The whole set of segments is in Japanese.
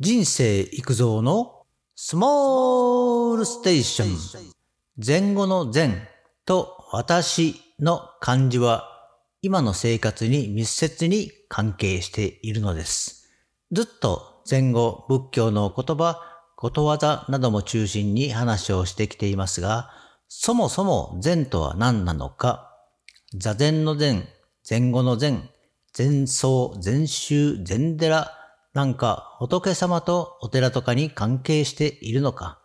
人生育造のスモールステーション。前後の前と私の漢字は今の生活に密接に関係しているのです。ずっと前後仏教の言葉、ことわざなども中心に話をしてきていますが、そもそも禅とは何なのか、座禅の禅、前後の禅、禅僧、禅宗、禅寺なんか仏様とお寺とかに関係しているのか、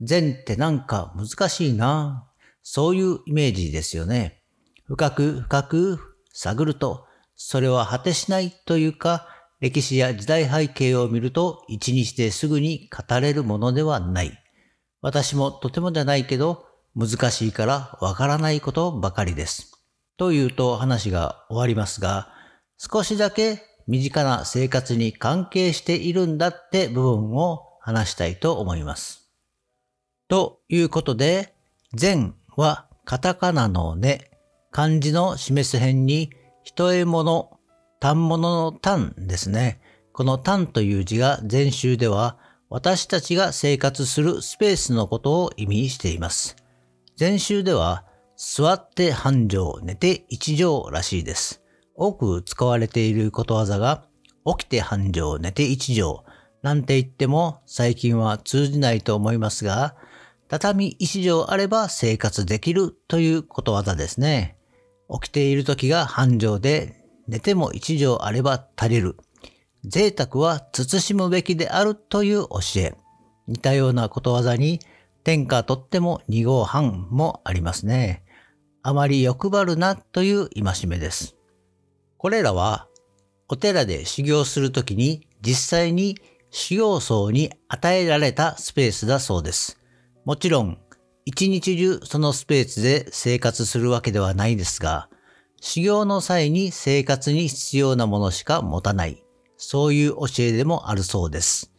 禅ってなんか難しいな。そういうイメージですよね。深く深く探ると、それは果てしないというか、歴史や時代背景を見ると一日ですぐに語れるものではない。私もとてもじゃないけど、難しいからわからないことばかりです。というと話が終わりますが、少しだけ身近な生活に関係しているんだって部分を話したいと思います。ということで、善はカタカナのね、漢字の示す辺に、人へ物、単物の単ですね。この単という字が前週では、私たちが生活するスペースのことを意味しています。前週では、座って半畳、寝て一畳らしいです。多く使われていることわざが、起きて半畳、寝て一畳、なんて言っても最近は通じないと思いますが、畳一畳あれば生活できるということわざですね。起きている時が半畳で、寝ても一畳あれば足りる。贅沢は慎むべきであるという教え。似たようなことわざに、天下とっても二号半もありますね。あまり欲張るなという戒めです。これらはお寺で修行するときに実際に修行僧に与えられたスペースだそうです。もちろん、一日中そのスペースで生活するわけではないですが、修行の際に生活に必要なものしか持たない、そういう教えでもあるそうです。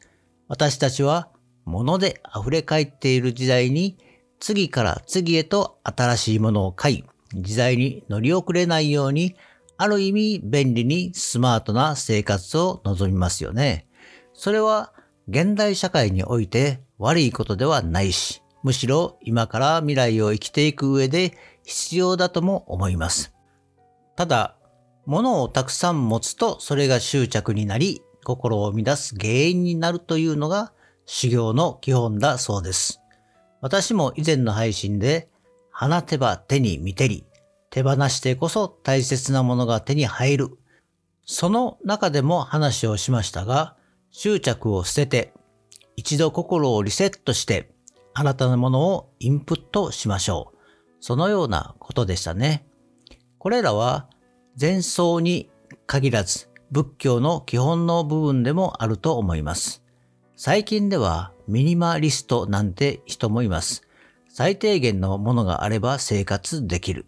私たちは物で溢れ返っている時代に次から次へと新しいものを買い、時代に乗り遅れないようにある意味便利にスマートな生活を望みますよね。それは現代社会において悪いことではないし、むしろ今から未来を生きていく上で必要だとも思います。ただ、物をたくさん持つとそれが執着になり、心を乱す原因になるというのが修行の基本だそうです。私も以前の配信で、放てば手に見てり、手放してこそ大切なものが手に入る。その中でも話をしましたが、執着を捨てて、一度心をリセットして、新たなものをインプットしましょう。そのようなことでしたね。これらは前奏に限らず仏教の基本の部分でもあると思います。最近ではミニマリストなんて人もいます。最低限のものがあれば生活できる。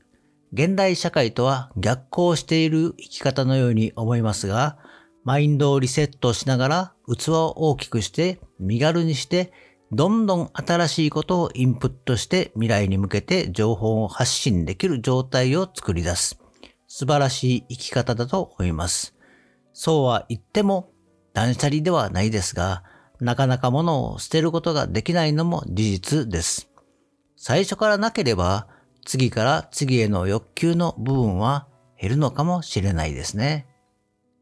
現代社会とは逆行している生き方のように思いますが、マインドをリセットしながら器を大きくして身軽にしてどんどん新しいことをインプットして未来に向けて情報を発信できる状態を作り出す。素晴らしい生き方だと思います。そうは言っても断捨離ではないですが、なかなか物を捨てることができないのも事実です。最初からなければ次から次への欲求の部分は減るのかもしれないですね。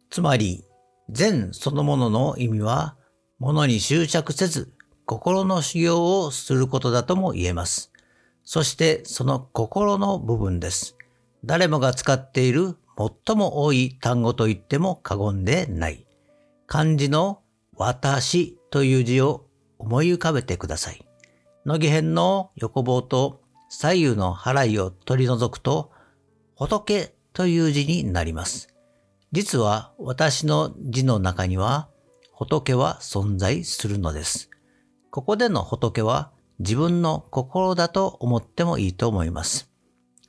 つまり、善そのものの意味は、物に執着せず、心の修行をすることだとも言えます。そしてその心の部分です。誰もが使っている最も多い単語と言っても過言でない。漢字の私という字を思い浮かべてください。乃木編の横棒と左右の払いを取り除くと、仏という字になります。実は私の字の中には仏は存在するのです。ここでの仏は自分の心だと思ってもいいと思います。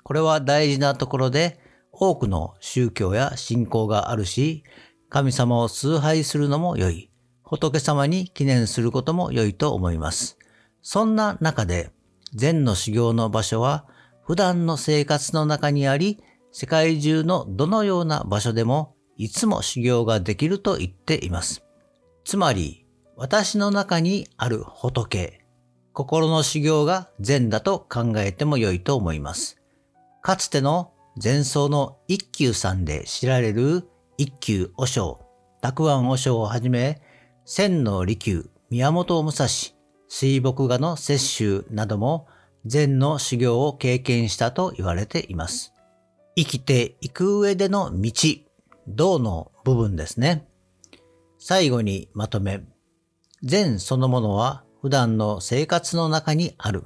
これは大事なところで多くの宗教や信仰があるし、神様を崇拝するのも良い。仏様に記念することも良いと思います。そんな中で禅の修行の場所は普段の生活の中にあり、世界中のどのような場所でもいつも修行ができると言っています。つまり、私の中にある仏、心の修行が善だと考えても良いと思います。かつての前奏の一休さんで知られる一休和尚、沢庵和尚をはじめ、千の利休、宮本武蔵、水墨画の摂取なども禅の修行を経験したと言われています。生きていく上での道、道の部分ですね。最後にまとめ。禅そのものは普段の生活の中にある。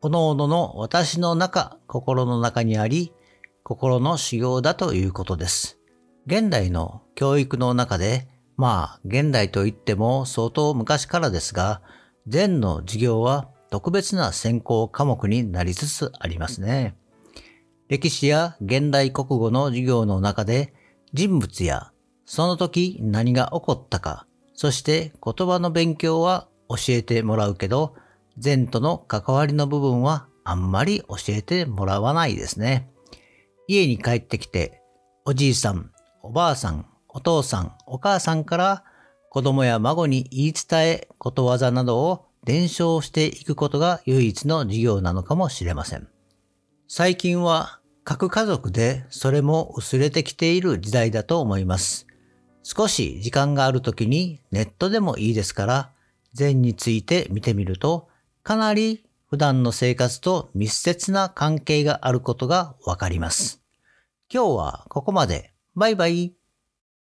各々の私の中、心の中にあり、心の修行だということです。現代の教育の中で、まあ、現代といっても相当昔からですが、禅の授業は特別な専攻科目になりつつありますね。歴史や現代国語の授業の中で人物やその時何が起こったか、そして言葉の勉強は教えてもらうけど、禅との関わりの部分はあんまり教えてもらわないですね。家に帰ってきて、おじいさん、おばあさん、お父さん、お母さんから子供や孫に言い伝え、ことわざなどを伝承していくことが唯一の授業なのかもしれません。最近は各家族でそれも薄れてきている時代だと思います。少し時間がある時にネットでもいいですから、禅について見てみると、かなり普段の生活と密接な関係があることがわかります。今日はここまで。バイバイ。